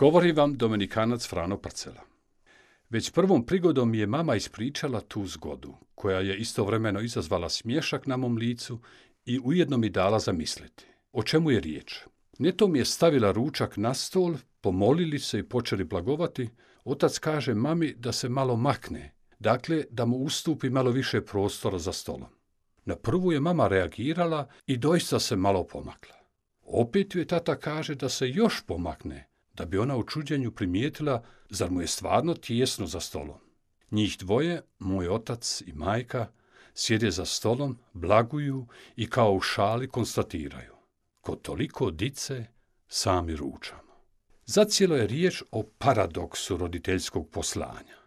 Govori vam Dominikanac Frano Parcela. Već prvom prigodom je mama ispričala tu zgodu, koja je istovremeno izazvala smješak na mom licu i ujedno mi dala zamisliti. O čemu je riječ? Neto mi je stavila ručak na stol, pomolili se i počeli blagovati. Otac kaže mami da se malo makne, dakle da mu ustupi malo više prostora za stolom. Na prvu je mama reagirala i doista se malo pomakla. Opet joj tata kaže da se još pomakne, da bi ona u čuđenju primijetila zar mu je stvarno tijesno za stolom. Njih dvoje, moj otac i majka, sjede za stolom, blaguju i kao u šali konstatiraju. Kod toliko dice sami ručamo. Zacijelo je riječ o paradoksu roditeljskog poslanja.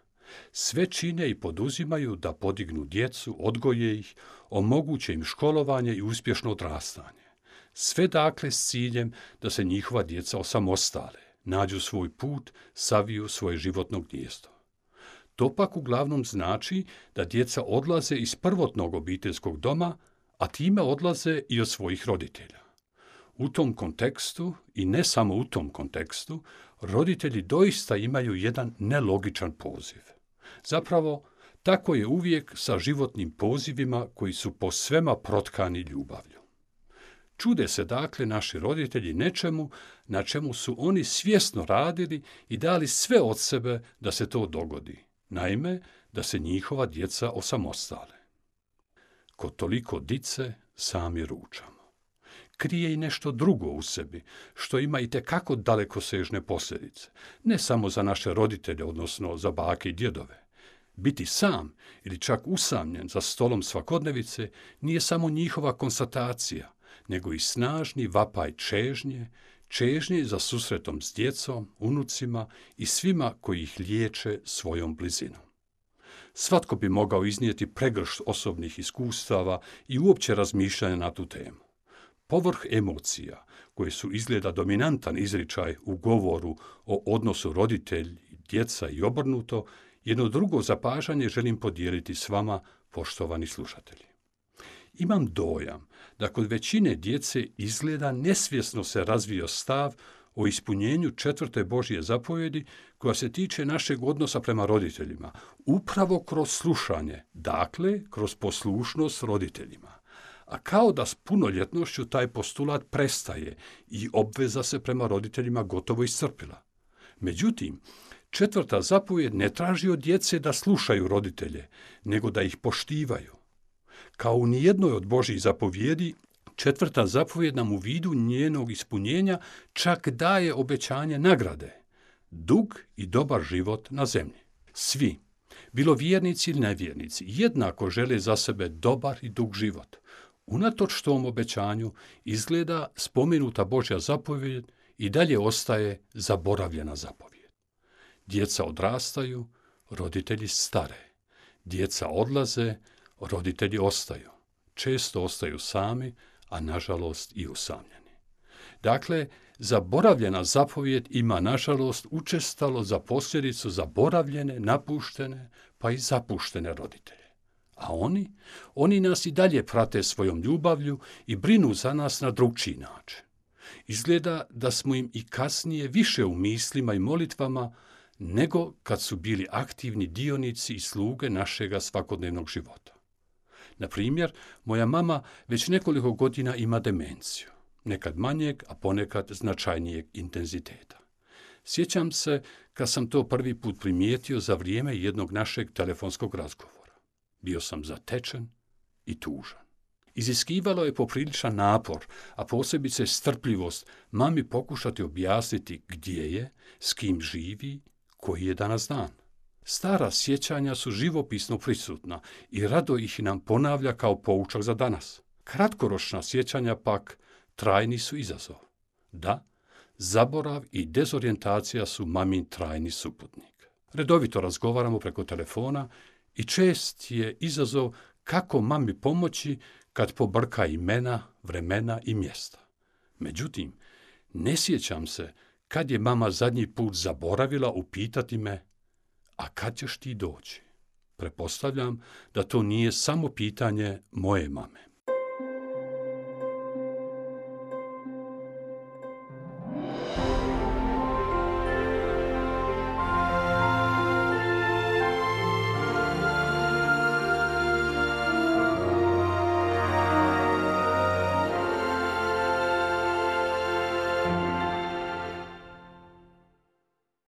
Sve čine i poduzimaju da podignu djecu, odgoje ih, omoguće im školovanje i uspješno odrastanje. Sve dakle s ciljem da se njihova djeca osamostale, nađu svoj put, saviju svoje životno gnijezdo. To pak uglavnom znači da djeca odlaze iz prvotnog obiteljskog doma, a time odlaze i od svojih roditelja. U tom kontekstu, i ne samo u tom kontekstu, roditelji doista imaju jedan nelogičan poziv. Zapravo, tako je uvijek sa životnim pozivima koji su po svema protkani ljubavlju. Čude se dakle naši roditelji nečemu na čemu su oni svjesno radili i dali sve od sebe da se to dogodi. Naime, da se njihova djeca osamostale. Kod toliko dice sami ručamo. Krije i nešto drugo u sebi, što ima i tekako dalekosežne posljedice. Ne samo za naše roditelje, odnosno za bake i djedove. Biti sam ili čak usamljen za stolom svakodnevice nije samo njihova konstatacija, nego i snažni vapaj čežnje, čežnje za susretom s djecom, unucima i svima koji ih liječe svojom blizinom. Svatko bi mogao iznijeti pregršt osobnih iskustava i uopće razmišljanja na tu temu. Povrh emocija, koje su izgleda dominantan izričaj u govoru o odnosu roditelj, djeca i obrnuto, jedno drugo zapažanje želim podijeliti s vama, poštovani slušatelji. Imam dojam da kod većine djece izgleda nesvjesno se razvio stav o ispunjenju četvrte Božje zapovjedi koja se tiče našeg odnosa prema roditeljima, upravo kroz slušanje, dakle kroz poslušnost roditeljima. A kao da s punoljetnošću taj postulat prestaje i obveza se prema roditeljima gotovo iscrpila. Međutim, četvrta zapovjed ne traži od djece da slušaju roditelje, nego da ih poštivaju. Kao u nijednoj od Božih zapovjedi, četvrta zapovjed nam u vidu njenog ispunjenja čak daje obećanje nagrade. Dug i dobar život na zemlji. Svi, bilo vjernici ili nevjernici, jednako žele za sebe dobar i dug život. Unatoč tom obećanju izgleda spomenuta Božja zapovjed i dalje ostaje zaboravljena zapovjed. Djeca odrastaju, roditelji stare. Djeca odlaze, roditelji ostaju. Često ostaju sami, a nažalost i usamljeni. Dakle, zaboravljena zapovjed ima nažalost učestalo za posljedicu zaboravljene, napuštene, pa i zapuštene roditelje. A oni, oni nas i dalje prate svojom ljubavlju i brinu za nas na drugčiji način. Izgleda da smo im i kasnije više u mislima i molitvama nego kad su bili aktivni dionici i sluge našega svakodnevnog života. Na primjer, moja mama već nekoliko godina ima demenciju, nekad manjeg, a ponekad značajnijeg intenziteta. Sjećam se kad sam to prvi put primijetio za vrijeme jednog našeg telefonskog razgovora. Bio sam zatečen i tužan. Iziskivalo je popriličan napor, a posebice strpljivost mami pokušati objasniti gdje je, s kim živi, koji je danas dan. Stara sjećanja su živopisno prisutna i rado ih nam ponavlja kao poučak za danas. Kratkoročna sjećanja pak trajni su izazov. Da, zaborav i dezorijentacija su mamin trajni suputnik. Redovito razgovaramo preko telefona i čest je izazov kako mami pomoći kad pobrka imena, vremena i mjesta. Međutim, ne sjećam se kad je mama zadnji put zaboravila upitati me, a kad ćeš ti doći? Prepostavljam da to nije samo pitanje moje mame.